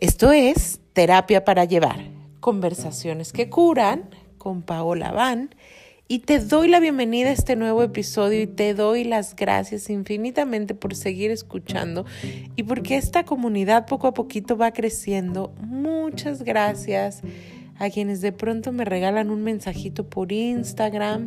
Esto es Terapia para Llevar, conversaciones que curan con Paola Van y te doy la bienvenida a este nuevo episodio y te doy las gracias infinitamente por seguir escuchando y porque esta comunidad poco a poquito va creciendo. Muchas gracias a quienes de pronto me regalan un mensajito por Instagram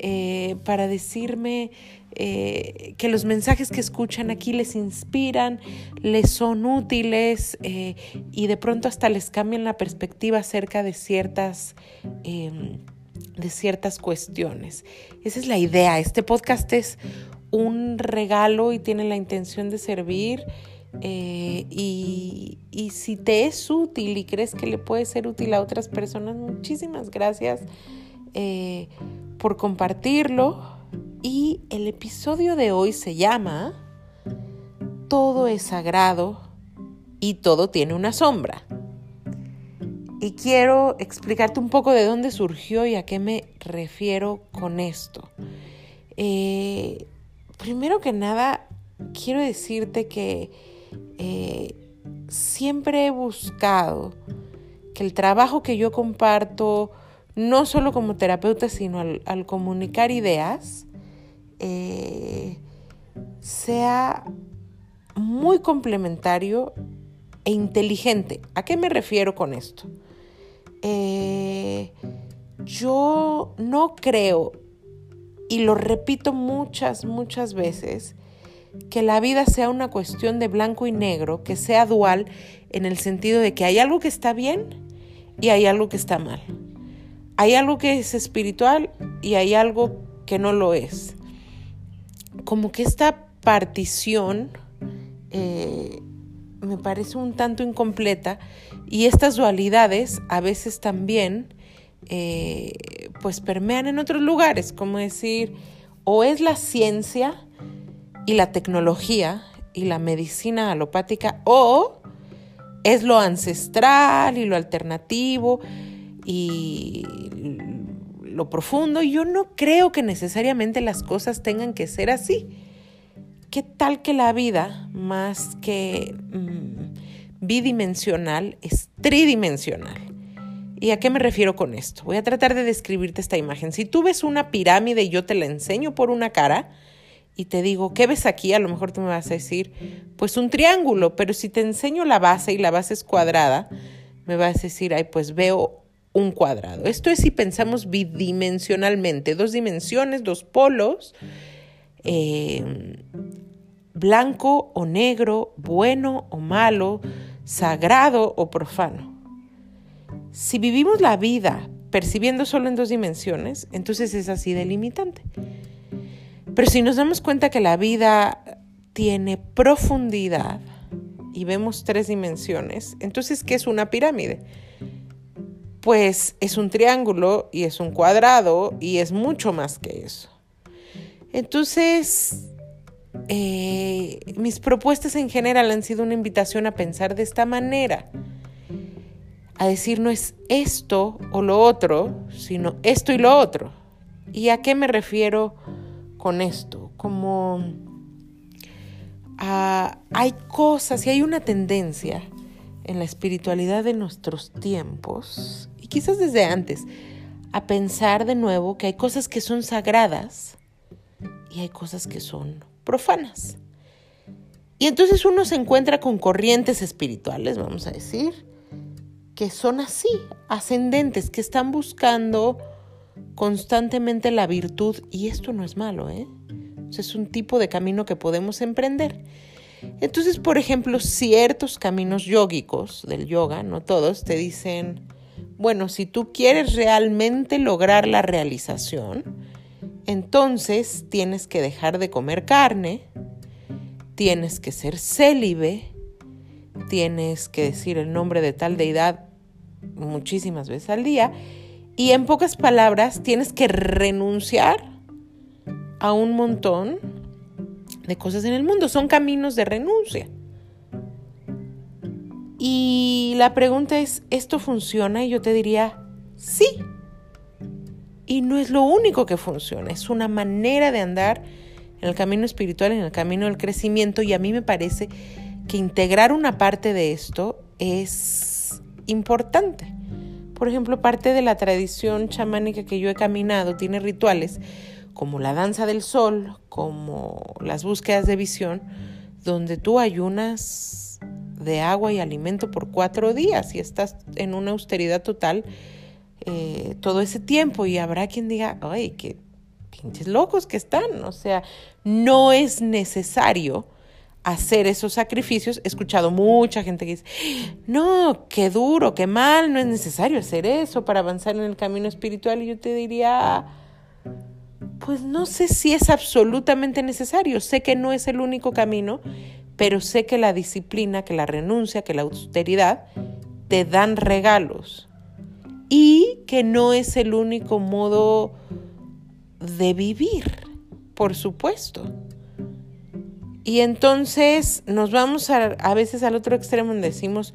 eh, para decirme eh, que los mensajes que escuchan aquí les inspiran, les son útiles eh, y de pronto hasta les cambian la perspectiva acerca de ciertas, em, de ciertas cuestiones. Esa es la idea. Este podcast es un regalo y tiene la intención de servir. Eh, y, y, si te es útil y crees que le puede ser útil a otras personas, muchísimas gracias por compartirlo. Y el episodio de hoy se llama Todo es sagrado y todo tiene una sombra. Y quiero explicarte un poco de dónde surgió y a qué me refiero con esto. Eh, primero que nada, quiero decirte que eh, siempre he buscado que el trabajo que yo comparto, no solo como terapeuta, sino al comunicar ideas, eh, sea muy complementario e inteligente. ¿A qué me refiero con esto? Eh, yo no creo, y lo repito muchas, muchas veces, que la vida sea una cuestión de blanco y negro, que sea dual en el sentido de que hay algo que está bien y hay algo que está mal. Hay algo que es espiritual y hay algo que no lo es. Como que esta partición eh, me parece un tanto incompleta y estas dualidades a veces también eh, pues permean en otros lugares, como decir, o es la ciencia y la tecnología y la medicina alopática o es lo ancestral y lo alternativo y lo profundo. Yo no creo que necesariamente las cosas tengan que ser así. ¿Qué tal que la vida, más que mm, bidimensional, es tridimensional? ¿Y a qué me refiero con esto? Voy a tratar de describirte esta imagen. Si tú ves una pirámide y yo te la enseño por una cara y te digo, ¿qué ves aquí? A lo mejor tú me vas a decir, pues un triángulo, pero si te enseño la base y la base es cuadrada, me vas a decir, ay, pues veo un cuadrado. Esto es si pensamos bidimensionalmente, dos dimensiones, dos polos, eh, blanco o negro, bueno o malo, sagrado o profano. Si vivimos la vida percibiendo solo en dos dimensiones, entonces es así delimitante. Pero si nos damos cuenta que la vida tiene profundidad y vemos tres dimensiones, entonces ¿qué es una pirámide? Pues es un triángulo y es un cuadrado y es mucho más que eso. Entonces, eh, mis propuestas en general han sido una invitación a pensar de esta manera, a decir no es esto o lo otro, sino esto y lo otro. ¿Y a qué me refiero con esto? Como hay cosas y hay una tendencia en la espiritualidad de nuestros tiempos quizás desde antes, a pensar de nuevo que hay cosas que son sagradas y hay cosas que son profanas. Y entonces uno se encuentra con corrientes espirituales, vamos a decir, que son así, ascendentes, que están buscando constantemente la virtud y esto no es malo, ¿eh? Es un tipo de camino que podemos emprender. Entonces, por ejemplo, ciertos caminos yógicos del yoga, no todos, te dicen, bueno, si tú quieres realmente lograr la realización, entonces tienes que dejar de comer carne, tienes que ser célibe, tienes que decir el nombre de tal deidad muchísimas veces al día y en pocas palabras tienes que renunciar a un montón de cosas en el mundo. Son caminos de renuncia. Y la pregunta es, ¿esto funciona? Y yo te diría, sí. Y no es lo único que funciona, es una manera de andar en el camino espiritual, en el camino del crecimiento. Y a mí me parece que integrar una parte de esto es importante. Por ejemplo, parte de la tradición chamánica que yo he caminado tiene rituales como la danza del sol, como las búsquedas de visión, donde tú ayunas de agua y alimento por cuatro días y estás en una austeridad total eh, todo ese tiempo y habrá quien diga, ay, qué pinches locos que están, o sea, no es necesario hacer esos sacrificios. He escuchado mucha gente que dice, no, qué duro, qué mal, no es necesario hacer eso para avanzar en el camino espiritual. Y yo te diría, pues no sé si es absolutamente necesario. Sé que no es el único camino, pero sé que la disciplina, que la renuncia, que la austeridad te dan regalos. Y que no es el único modo de vivir, por supuesto. Y entonces nos vamos a, a veces al otro extremo donde decimos,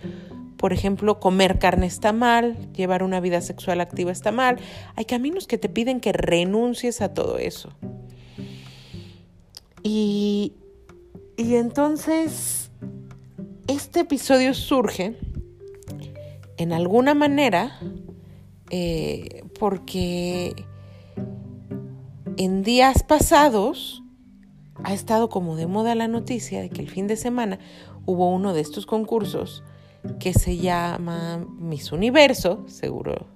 por ejemplo, comer carne está mal, llevar una vida sexual activa está mal. Hay caminos que te piden que renuncies a todo eso. Y, y entonces, este episodio surge en alguna manera eh, porque en días pasados ha estado como de moda la noticia de que el fin de semana hubo uno de estos concursos que se llama Miss Universo, seguro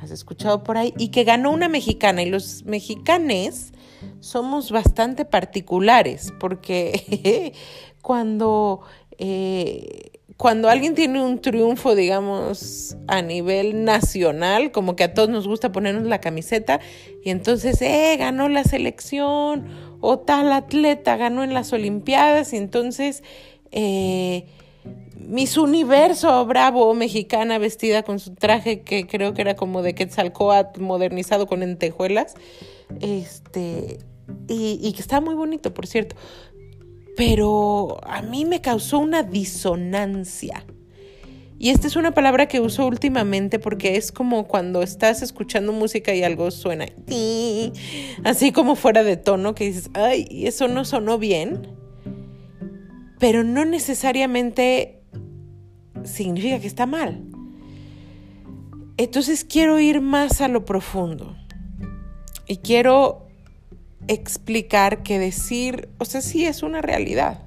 has escuchado por ahí, y que ganó una mexicana. Y los mexicanes somos bastante particulares porque cuando, eh, cuando alguien tiene un triunfo, digamos, a nivel nacional, como que a todos nos gusta ponernos la camiseta, y entonces, eh, ganó la selección o tal atleta ganó en las Olimpiadas y entonces eh, Miss Universo Bravo mexicana vestida con su traje que creo que era como de Quetzalcoatl modernizado con entejuelas este y, y que está muy bonito por cierto. Pero a mí me causó una disonancia. Y esta es una palabra que uso últimamente porque es como cuando estás escuchando música y algo suena así como fuera de tono, que dices, ay, eso no sonó bien, pero no necesariamente significa que está mal. Entonces quiero ir más a lo profundo y quiero explicar que decir, o sea, sí es una realidad.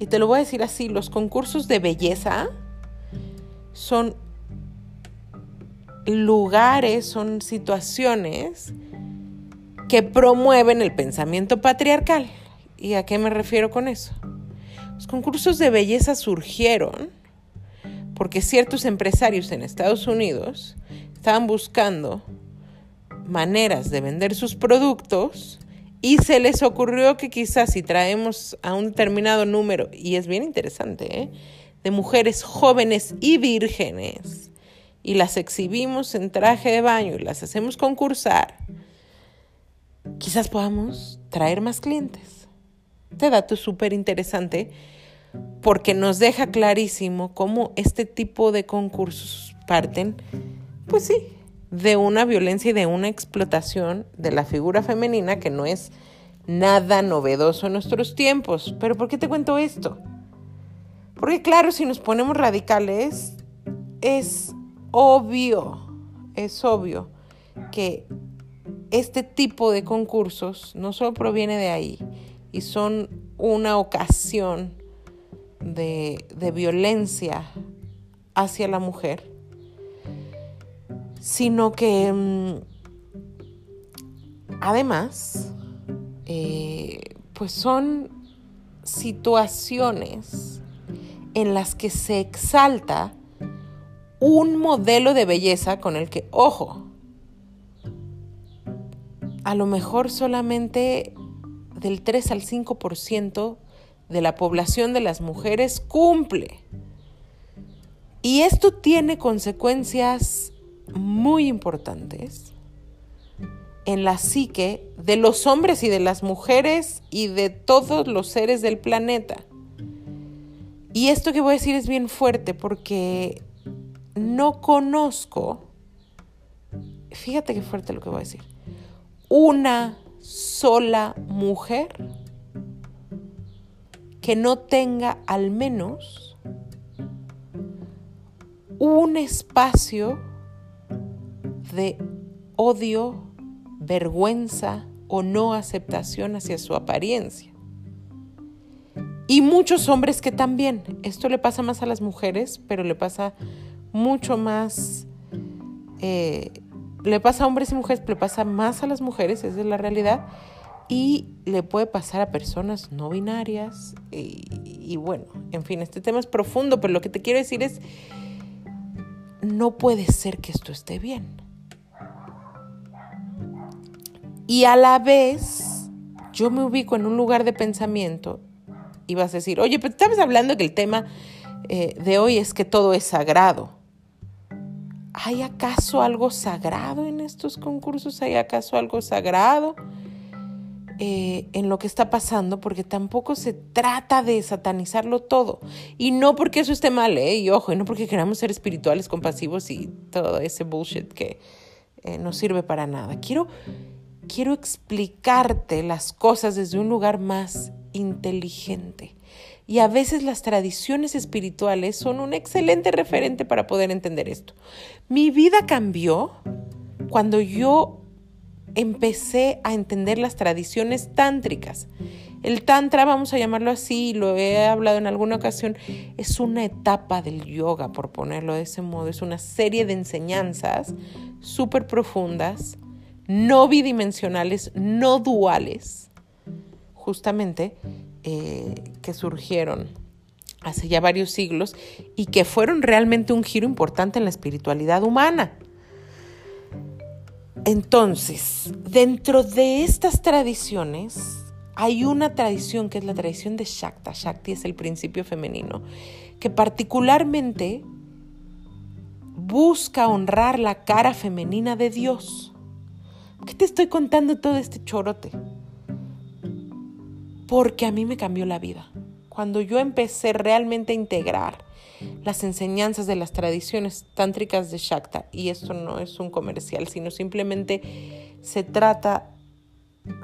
Y te lo voy a decir así, los concursos de belleza, son lugares, son situaciones que promueven el pensamiento patriarcal. ¿Y a qué me refiero con eso? Los concursos de belleza surgieron porque ciertos empresarios en Estados Unidos estaban buscando maneras de vender sus productos y se les ocurrió que quizás si traemos a un determinado número, y es bien interesante, ¿eh? de mujeres jóvenes y vírgenes y las exhibimos en traje de baño y las hacemos concursar, quizás podamos traer más clientes. Este dato es súper interesante porque nos deja clarísimo cómo este tipo de concursos parten, pues sí, de una violencia y de una explotación de la figura femenina que no es nada novedoso en nuestros tiempos. Pero ¿por qué te cuento esto? Porque claro, si nos ponemos radicales, es obvio, es obvio que este tipo de concursos no solo proviene de ahí y son una ocasión de, violencia hacia la mujer, sino que mm, además, eh, pues son situaciones en las que se exalta un modelo de belleza con el que, ojo, a lo mejor solamente del 3 al 5% de la población de las mujeres cumple. Y esto tiene consecuencias muy importantes en la psique de los hombres y de las mujeres y de todos los seres del planeta. Y esto que voy a decir es bien fuerte porque no conozco, fíjate qué fuerte lo que voy a decir, una sola mujer que no tenga al menos un espacio de odio, vergüenza o no aceptación hacia su apariencia. Y muchos hombres que también, esto le pasa más a las mujeres, pero le pasa mucho más, eh, le pasa a hombres y mujeres, le pasa más a las mujeres, esa es la realidad, y le puede pasar a personas no binarias, y bueno, en fin, este tema es profundo, pero lo que te quiero decir es, no puede ser que esto esté bien. Y a la vez, yo me ubico en un lugar de pensamiento y vas a decir, oye, pero estabas hablando que el tema eh, de hoy es que todo es sagrado. ¿Hay acaso algo sagrado en estos concursos? ¿Hay acaso algo sagrado eh, en lo que está pasando? Porque tampoco se trata de satanizarlo todo. Y no porque eso esté mal, ¿eh? Y ojo, y no porque queramos ser espirituales, compasivos y todo ese bullshit que eh, no sirve para nada. Quiero quiero explicarte las cosas desde un lugar más inteligente. Y a veces las tradiciones espirituales son un excelente referente para poder entender esto. Mi vida cambió cuando yo empecé a entender las tradiciones tántricas. El tantra, vamos a llamarlo así, lo he hablado en alguna ocasión, es una etapa del yoga, por ponerlo de ese modo. Es una serie de enseñanzas súper profundas no bidimensionales, no duales, justamente, eh, que surgieron hace ya varios siglos y que fueron realmente un giro importante en la espiritualidad humana. Entonces, dentro de estas tradiciones, hay una tradición que es la tradición de Shakta. Shakti es el principio femenino, que particularmente busca honrar la cara femenina de Dios qué te estoy contando todo este chorote? Porque a mí me cambió la vida. Cuando yo empecé realmente a integrar las enseñanzas de las tradiciones tántricas de Shakta, y esto no es un comercial, sino simplemente se trata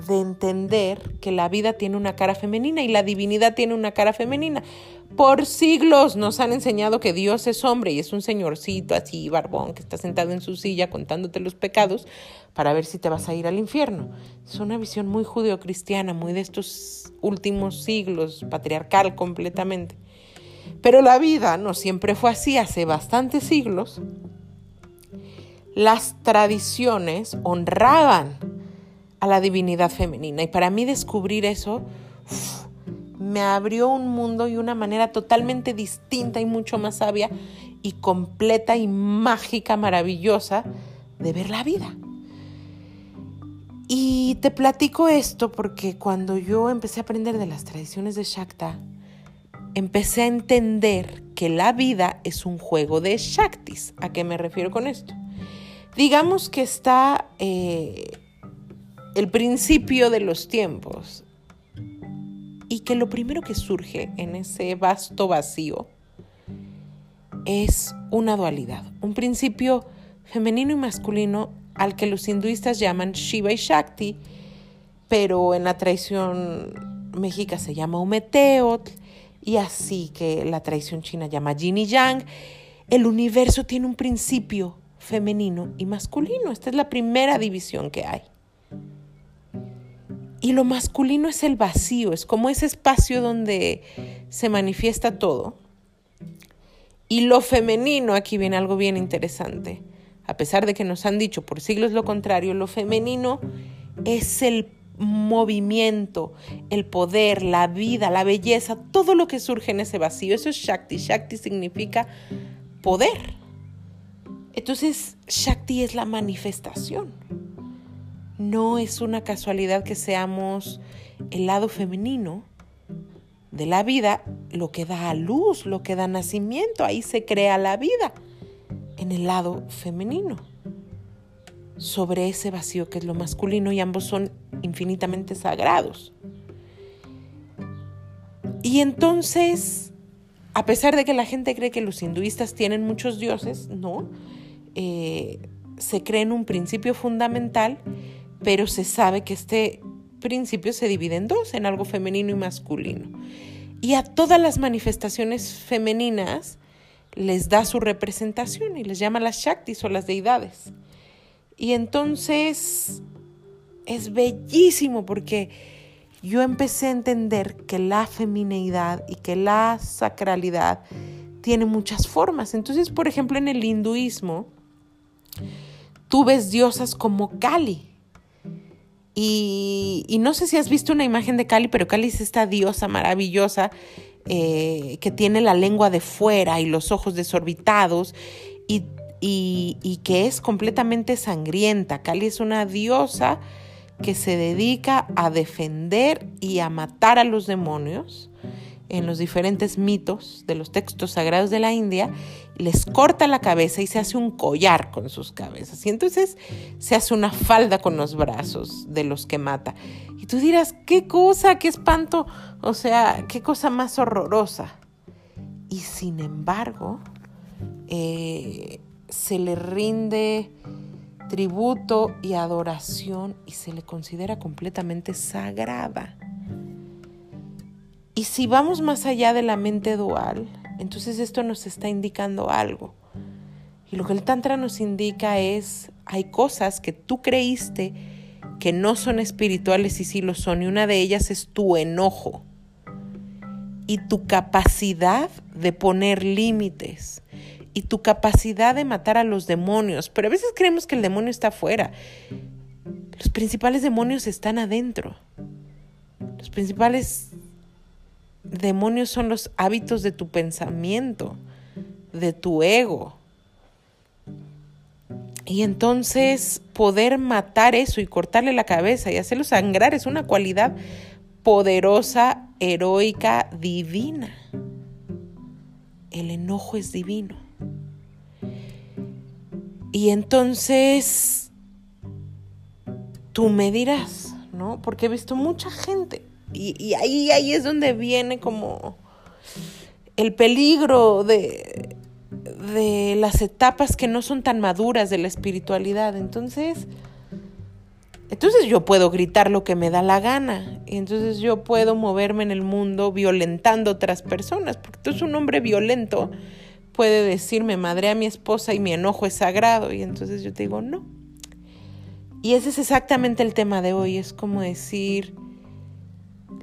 de entender que la vida tiene una cara femenina y la divinidad tiene una cara femenina. Por siglos nos han enseñado que Dios es hombre y es un señorcito así, barbón, que está sentado en su silla contándote los pecados para ver si te vas a ir al infierno. Es una visión muy judeocristiana, muy de estos últimos siglos, patriarcal completamente. Pero la vida no siempre fue así, hace bastantes siglos. Las tradiciones honraban a la divinidad femenina. Y para mí descubrir eso me abrió un mundo y una manera totalmente distinta y mucho más sabia y completa y mágica, maravillosa de ver la vida. Y te platico esto porque cuando yo empecé a aprender de las tradiciones de Shakta, empecé a entender que la vida es un juego de Shaktis. ¿A qué me refiero con esto? Digamos que está eh, el principio de los tiempos y que lo primero que surge en ese vasto vacío es una dualidad, un principio femenino y masculino al que los hinduistas llaman Shiva y Shakti, pero en la tradición mexica se llama Umeteotl y así que la tradición china llama Yin y Yang. El universo tiene un principio femenino y masculino. Esta es la primera división que hay. Y lo masculino es el vacío, es como ese espacio donde se manifiesta todo. Y lo femenino, aquí viene algo bien interesante. A pesar de que nos han dicho por siglos lo contrario, lo femenino es el movimiento, el poder, la vida, la belleza, todo lo que surge en ese vacío. Eso es Shakti. Shakti significa poder. Entonces, Shakti es la manifestación. No es una casualidad que seamos el lado femenino de la vida, lo que da a luz, lo que da nacimiento, ahí se crea la vida, en el lado femenino, sobre ese vacío que es lo masculino y ambos son infinitamente sagrados. Y entonces, a pesar de que la gente cree que los hinduistas tienen muchos dioses, no, eh, se cree en un principio fundamental pero se sabe que este principio se divide en dos, en algo femenino y masculino. Y a todas las manifestaciones femeninas les da su representación y les llama las Shaktis o las deidades. Y entonces es bellísimo porque yo empecé a entender que la femineidad y que la sacralidad tiene muchas formas. Entonces, por ejemplo, en el hinduismo, tú ves diosas como Kali. Y, no sé si has visto una imagen de Kali, pero Kali es esta diosa maravillosa eh, que tiene la lengua de fuera y los ojos desorbitados y, y que es completamente sangrienta. Kali es una diosa que se dedica a defender y a matar a los demonios en los diferentes mitos de los textos sagrados de la India, les corta la cabeza y se hace un collar con sus cabezas. Y entonces se hace una falda con los brazos de los que mata. Y tú dirás, qué cosa, qué espanto, o sea, qué cosa más horrorosa. Y sin embargo, eh, se le rinde tributo y adoración y se le considera completamente sagrada. Y si vamos más allá de la mente dual, entonces esto nos está indicando algo. Y lo que el Tantra nos indica es, hay cosas que tú creíste que no son espirituales y sí lo son, y una de ellas es tu enojo y tu capacidad de poner límites y tu capacidad de matar a los demonios. Pero a veces creemos que el demonio está afuera. Los principales demonios están adentro. Los principales demonios son los hábitos de tu pensamiento, de tu ego. Y entonces poder matar eso y cortarle la cabeza y hacerlo sangrar es una cualidad poderosa, heroica, divina. El enojo es divino. Y entonces tú me dirás, ¿no? Porque he visto mucha gente. Y, ahí, ahí es donde viene como el peligro de, de las etapas que no son tan maduras de la espiritualidad. Entonces, entonces yo puedo gritar lo que me da la gana. Y entonces yo puedo moverme en el mundo violentando otras personas. Porque eres un hombre violento puede decirme, madre a mi esposa y mi enojo es sagrado. Y entonces yo te digo, no. Y ese es exactamente el tema de hoy. Es como decir,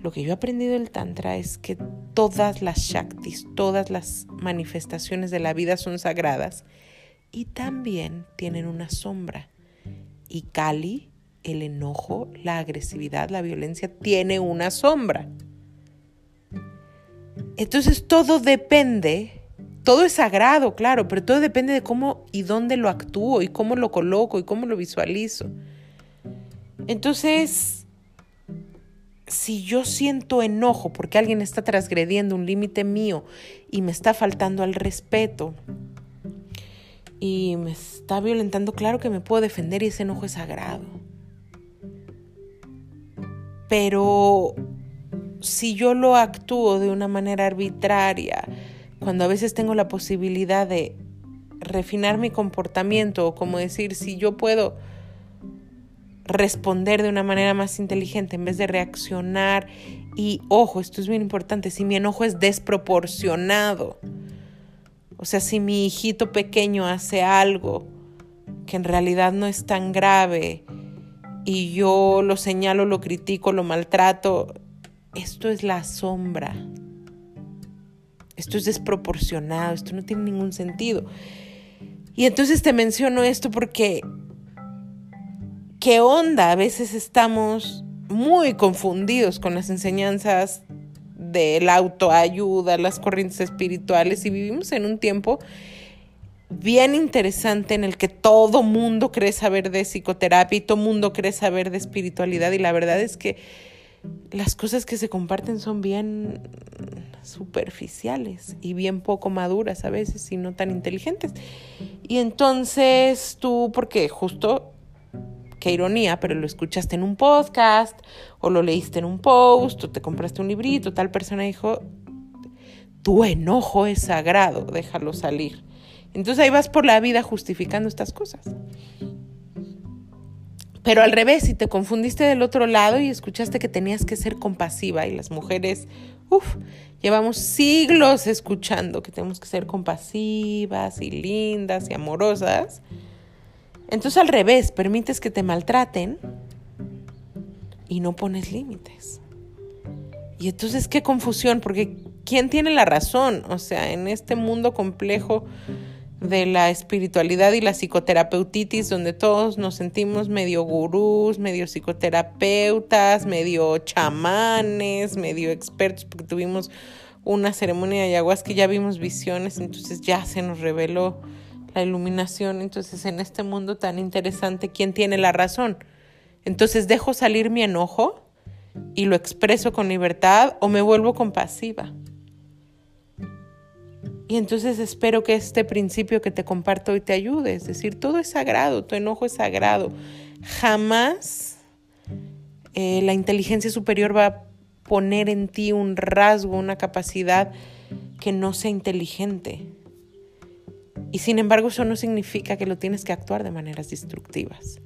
lo que yo he aprendido del Tantra es que todas las Shaktis, todas las manifestaciones de la vida son sagradas y también tienen una sombra. Y Kali, el enojo, la agresividad, la violencia, tiene una sombra. Entonces todo depende todo es sagrado, claro, pero todo depende de cómo y dónde lo actúo y cómo lo coloco y cómo lo visualizo. Entonces, si yo siento enojo porque alguien está transgrediendo un límite mío y me está faltando al respeto y me está violentando, claro que me puedo defender y ese enojo es sagrado. Pero si yo lo actúo de una manera arbitraria, cuando a veces tengo la posibilidad de refinar mi comportamiento o como decir, si yo puedo responder de una manera más inteligente en vez de reaccionar y ojo, esto es bien importante, si mi enojo es desproporcionado, o sea, si mi hijito pequeño hace algo que en realidad no es tan grave y yo lo señalo, lo critico, lo maltrato, esto es la sombra esto es desproporcionado, esto no tiene ningún sentido. Y entonces te menciono esto porque, ¿qué onda? A veces estamos muy confundidos con las enseñanzas de la autoayuda, las corrientes espirituales y vivimos en un tiempo bien interesante en el que todo mundo cree saber de psicoterapia y todo mundo cree saber de espiritualidad y la verdad es que las cosas que se comparten son bien superficiales y bien poco maduras a veces y no tan inteligentes. Y entonces tú, porque justo, qué ironía, pero lo escuchaste en un podcast o lo leíste en un post o te compraste un librito, tal persona dijo, tu enojo es sagrado, déjalo salir. Entonces ahí vas por la vida justificando estas cosas. Pero al revés, si te confundiste del otro lado y escuchaste que tenías que ser compasiva y las mujeres, uff, llevamos siglos escuchando que tenemos que ser compasivas y lindas y amorosas. Entonces al revés, permites que te maltraten y no pones límites. Y entonces qué confusión, porque ¿quién tiene la razón? O sea, en este mundo complejo de la espiritualidad y la psicoterapeutitis, donde todos nos sentimos medio gurús, medio psicoterapeutas, medio chamanes, medio expertos, porque tuvimos una ceremonia de ayahuasca y ya vimos visiones, entonces ya se nos reveló la iluminación. Entonces, en este mundo tan interesante, ¿quién tiene la razón? Entonces, ¿dejo salir mi enojo y lo expreso con libertad o me vuelvo compasiva? Y entonces espero que este principio que te comparto hoy te ayude. Es decir, todo es sagrado, tu enojo es sagrado. Jamás eh, la inteligencia superior va a poner en ti un rasgo, una capacidad que no sea inteligente. Y sin embargo eso no significa que lo tienes que actuar de maneras destructivas.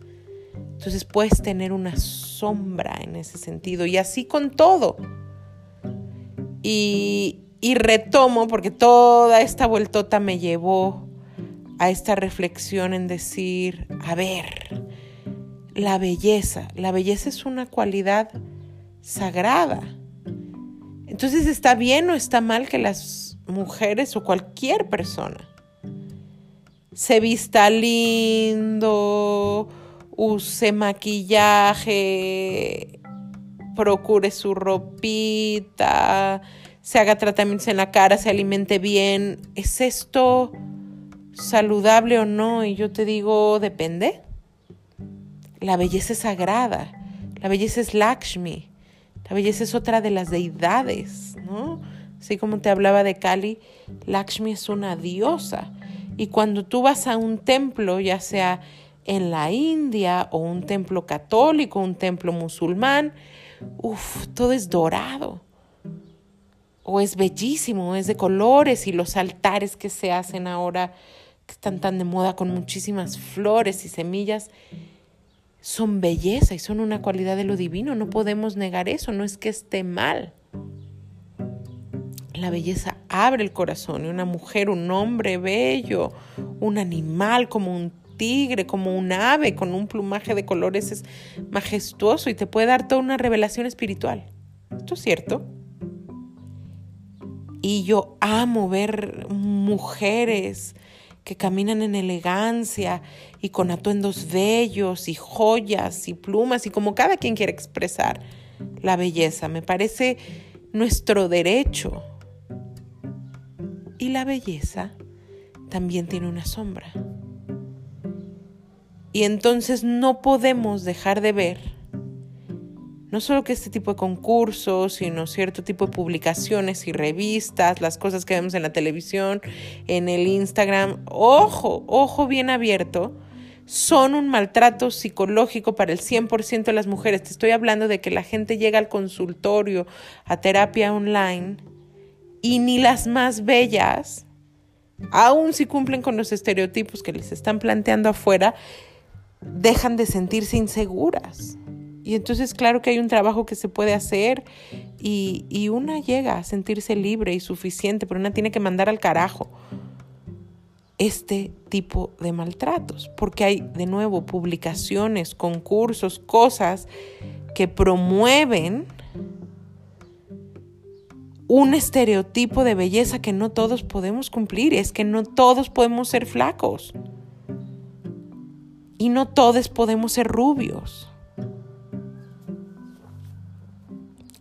Entonces puedes tener una sombra en ese sentido y así con todo. Y, y retomo, porque toda esta vueltota me llevó a esta reflexión en decir, a ver, la belleza, la belleza es una cualidad sagrada. Entonces, ¿está bien o está mal que las mujeres o cualquier persona se vista lindo, use maquillaje, procure su ropita, se haga tratamientos en la cara, se alimente bien. ¿Es esto saludable o no? Y yo te digo, depende. La belleza es sagrada, la belleza es Lakshmi, la belleza es otra de las deidades, ¿no? Así como te hablaba de Kali, Lakshmi es una diosa. Y cuando tú vas a un templo, ya sea en la India o un templo católico, un templo musulmán, uff, todo es dorado o es bellísimo, es de colores y los altares que se hacen ahora, que están tan de moda con muchísimas flores y semillas, son belleza y son una cualidad de lo divino. No podemos negar eso, no es que esté mal. La belleza abre el corazón y una mujer, un hombre bello, un animal como un tigre, como un ave con un plumaje de colores es majestuoso y te puede dar toda una revelación espiritual. ¿Esto es cierto? Y yo amo ver mujeres que caminan en elegancia y con atuendos bellos y joyas y plumas y como cada quien quiere expresar la belleza. Me parece nuestro derecho. Y la belleza también tiene una sombra. Y entonces no podemos dejar de ver no solo que este tipo de concursos, sino cierto tipo de publicaciones y revistas, las cosas que vemos en la televisión, en el Instagram, ojo, ojo bien abierto, son un maltrato psicológico para el 100% de las mujeres. Te estoy hablando de que la gente llega al consultorio, a terapia online, y ni las más bellas, aun si cumplen con los estereotipos que les están planteando afuera, dejan de sentirse inseguras. Y entonces claro que hay un trabajo que se puede hacer y, y una llega a sentirse libre y suficiente, pero una tiene que mandar al carajo este tipo de maltratos, porque hay de nuevo publicaciones, concursos, cosas que promueven un estereotipo de belleza que no todos podemos cumplir, es que no todos podemos ser flacos y no todos podemos ser rubios.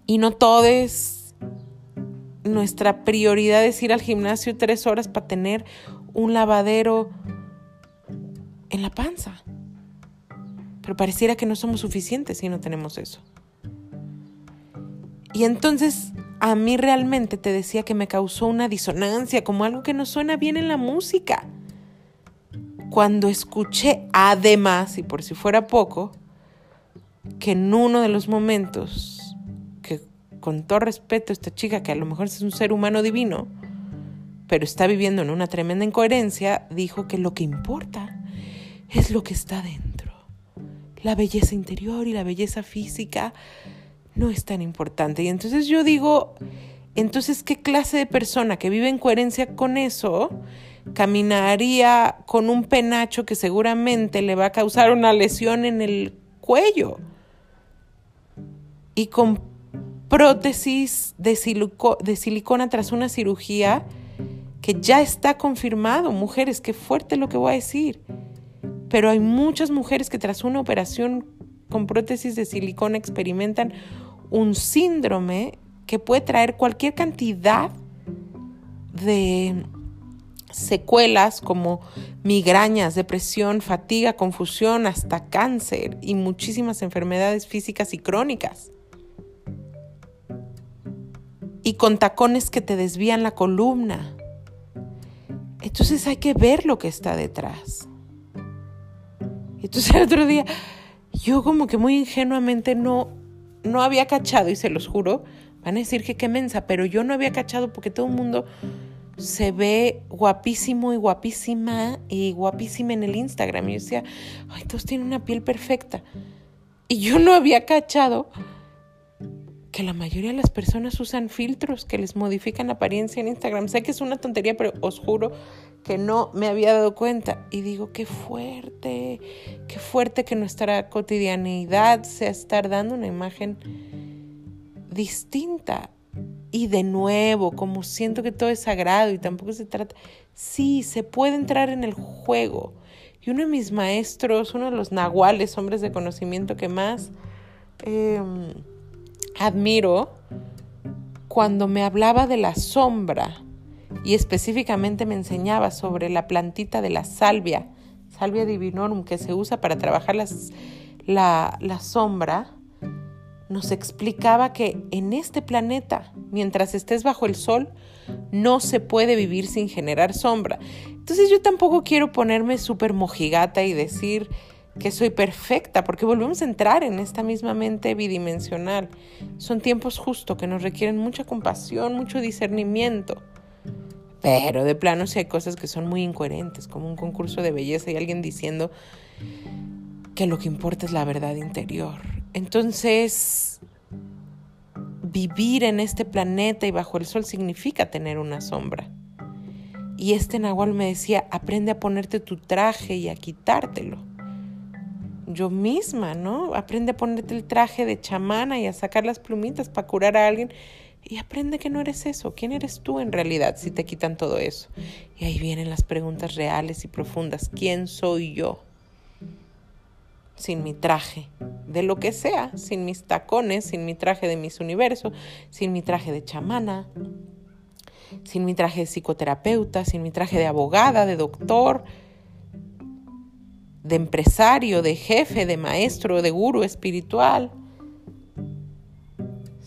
Y no todo es nuestra prioridad es ir al gimnasio tres horas para tener un lavadero en la panza. Pero pareciera que no somos suficientes si no tenemos eso. Y entonces a mí realmente te decía que me causó una disonancia, como algo que no suena bien en la música. Cuando escuché además, y por si fuera poco, que en uno de los momentos con todo respeto, esta chica que a lo mejor es un ser humano divino, pero está viviendo en una tremenda incoherencia, dijo que lo que importa es lo que está dentro. la belleza interior y la belleza física no es tan importante. Y entonces yo digo, entonces, ¿qué clase de persona que vive en coherencia con eso caminaría con un penacho que seguramente le va a causar una lesión en el cuello? Y con prótesis de, de silicona tras una cirugía que ya está confirmado, mujeres, qué fuerte lo que voy a decir. Pero hay muchas mujeres que tras una operación con prótesis de silicona experimentan un síndrome que puede traer cualquier cantidad de secuelas como migrañas, depresión, fatiga, confusión, hasta cáncer y muchísimas enfermedades físicas y crónicas. Y con tacones que te desvían la columna. Entonces hay que ver lo que está detrás. Entonces el otro día yo como que muy ingenuamente no, no había cachado, y se los juro, van a decir que qué mensa, pero yo no había cachado porque todo el mundo se ve guapísimo y guapísima y guapísima en el Instagram. Y yo decía, ay, todos tienen una piel perfecta. Y yo no había cachado que la mayoría de las personas usan filtros que les modifican apariencia en Instagram. Sé que es una tontería, pero os juro que no me había dado cuenta. Y digo, qué fuerte, qué fuerte que nuestra cotidianidad sea estar dando una imagen distinta. Y de nuevo, como siento que todo es sagrado y tampoco se trata, sí, se puede entrar en el juego. Y uno de mis maestros, uno de los nahuales, hombres de conocimiento que más em, admiro, cuando me hablaba de la sombra y específicamente me enseñaba sobre la plantita de la salvia, salvia divinorum, que se usa para trabajar la, la sombra, nos explicaba que en este planeta, mientras estés bajo el sol, no se puede vivir sin generar sombra. Entonces yo tampoco quiero ponerme súper mojigata y decir que soy perfecta, porque volvemos a entrar en esta misma mente bidimensional. Son tiempos justos que nos requieren mucha compasión, mucho discernimiento. Pero de plano si hay cosas que son muy incoherentes, como un concurso de belleza y alguien diciendo que lo que importa es la verdad interior. Entonces, vivir en este planeta y bajo el sol significa tener una sombra. Y este Nahual me decía, aprende a ponerte tu traje y a quitártelo. Yo misma, ¿no? Aprende a ponerte el traje de chamana y a sacar las plumitas para curar a alguien. Y aprende que no eres eso. ¿Quién eres tú en realidad si te quitan todo eso? Y ahí vienen las preguntas reales y profundas. ¿Quién soy yo? sin mi traje, de lo que sea, sin mis tacones, sin mi traje de mis universo, sin mi traje de chamana, sin mi traje de psicoterapeuta, sin mi traje de abogada, de doctor, de empresario, de jefe, de maestro, de guru espiritual,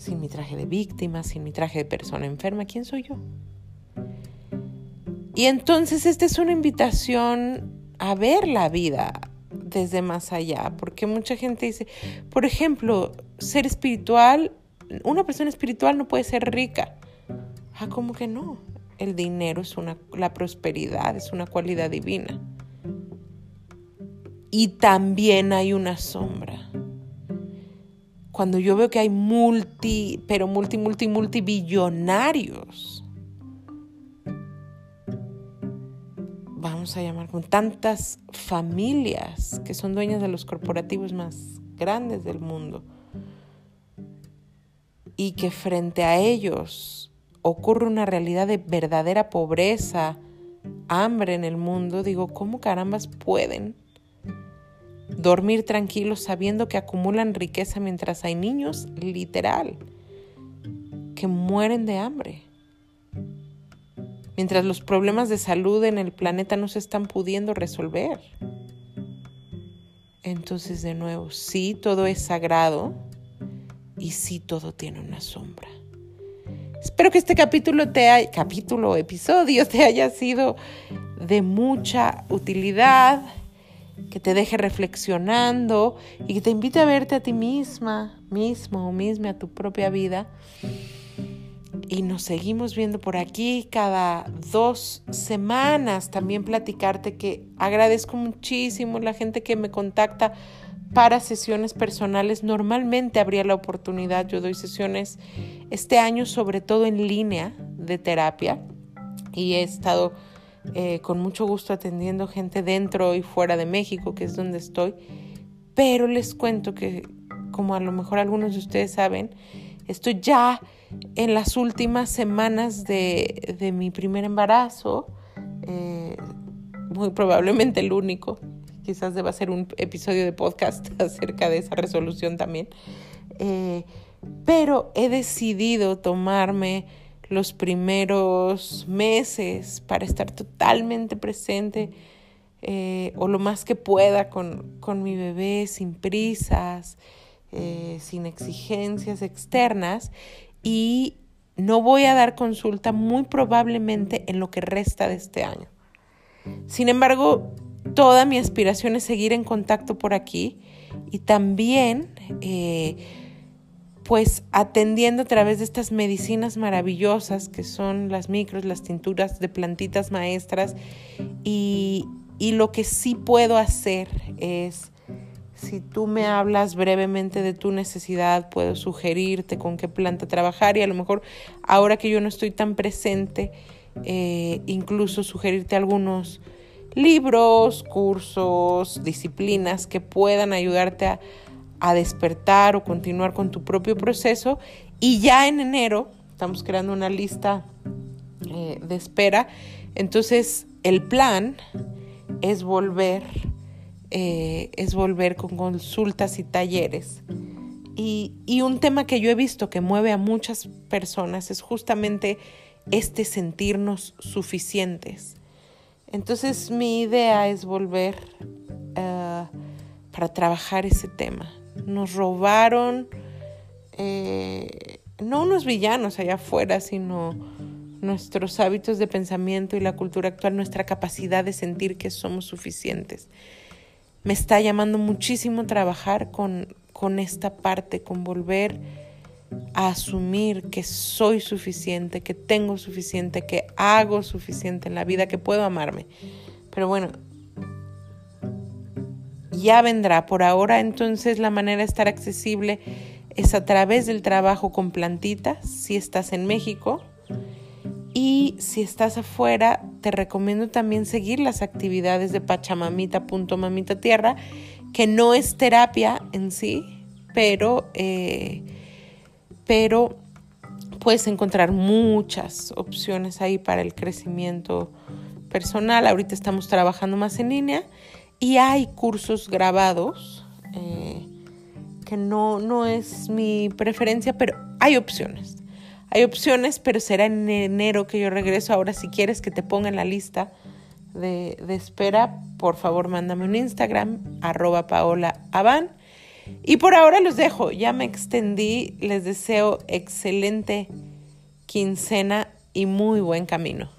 sin mi traje de víctima, sin mi traje de persona enferma, ¿quién soy yo? Y entonces esta es una invitación a ver la vida, desde más allá, porque mucha gente dice, por ejemplo, ser espiritual, una persona espiritual no puede ser rica. Ah, ¿cómo que no? El dinero es una, la prosperidad es una cualidad divina. Y también hay una sombra. Cuando yo veo que hay multi, pero multi, multi, multi billonarios vamos a llamar, con tantas familias que son dueñas de los corporativos más grandes del mundo y que frente a ellos ocurre una realidad de verdadera pobreza, hambre en el mundo, digo, ¿cómo carambas pueden dormir tranquilos sabiendo que acumulan riqueza mientras hay niños, literal, que mueren de hambre? mientras los problemas de salud en el planeta no se están pudiendo resolver. Entonces, de nuevo, sí, todo es sagrado y sí, todo tiene una sombra. Espero que este capítulo te haya, capítulo, episodio te haya sido de mucha utilidad, que te deje reflexionando y que te invite a verte a ti misma, mismo o misma, a tu propia vida y nos seguimos viendo por aquí cada dos semanas. También platicarte que agradezco muchísimo la gente que me contacta para sesiones personales. Normalmente habría la oportunidad, yo doy sesiones este año sobre todo en línea de terapia y he estado eh, con mucho gusto atendiendo gente dentro y fuera de México, que es donde estoy. Pero les cuento que, como a lo mejor algunos de ustedes saben, estoy ya en las últimas semanas de, mi primer embarazo, eh, muy probablemente el único. Quizás deba ser un episodio de podcast acerca de esa resolución también. Eh, pero he decidido tomarme los primeros meses para estar totalmente presente eh, o lo más que pueda con, mi bebé sin prisas, eh, sin exigencias externas y no voy a dar consulta muy probablemente en lo que resta de este año. Sin embargo, toda mi aspiración es seguir en contacto por aquí y también eh, pues atendiendo a través de estas medicinas maravillosas que son las micros, las tinturas de plantitas maestras y, lo que sí puedo hacer es, si tú me hablas brevemente de tu necesidad, puedo sugerirte con qué planta trabajar y a lo mejor ahora que yo no estoy tan presente, eh, incluso sugerirte algunos libros, cursos, disciplinas que puedan ayudarte a a despertar o continuar con tu propio proceso y ya en enero estamos creando una lista eh, de espera. Entonces el plan es volver, eh, es volver con consultas y talleres. Y, y un tema que yo he visto que mueve a muchas personas es justamente este sentirnos suficientes. Entonces mi idea es volver uh, para trabajar ese tema nos robaron, eh, no unos villanos allá afuera, sino nuestros hábitos de pensamiento y la cultura actual, nuestra capacidad de sentir que somos suficientes. Me está llamando muchísimo trabajar con, con esta parte, con volver a asumir que soy suficiente, que tengo suficiente, que hago suficiente en la vida, que puedo amarme. Pero bueno, ya vendrá. Por ahora entonces la manera de estar accesible es a través del trabajo con plantitas, si estás en México. Y si estás afuera, te recomiendo también seguir las actividades de Pachamamita.mamita tierra, que no es terapia en sí, pero, eh, pero puedes encontrar muchas opciones ahí para el crecimiento personal. Ahorita estamos trabajando más en línea y hay cursos grabados, eh, que no, no es mi preferencia, pero hay opciones. Hay opciones, pero será en enero que yo regreso. Ahora, si quieres que te ponga en la lista de, de espera, por favor, mándame un Instagram, arroba Paola Y por ahora los dejo, ya me extendí, les deseo excelente quincena y muy buen camino.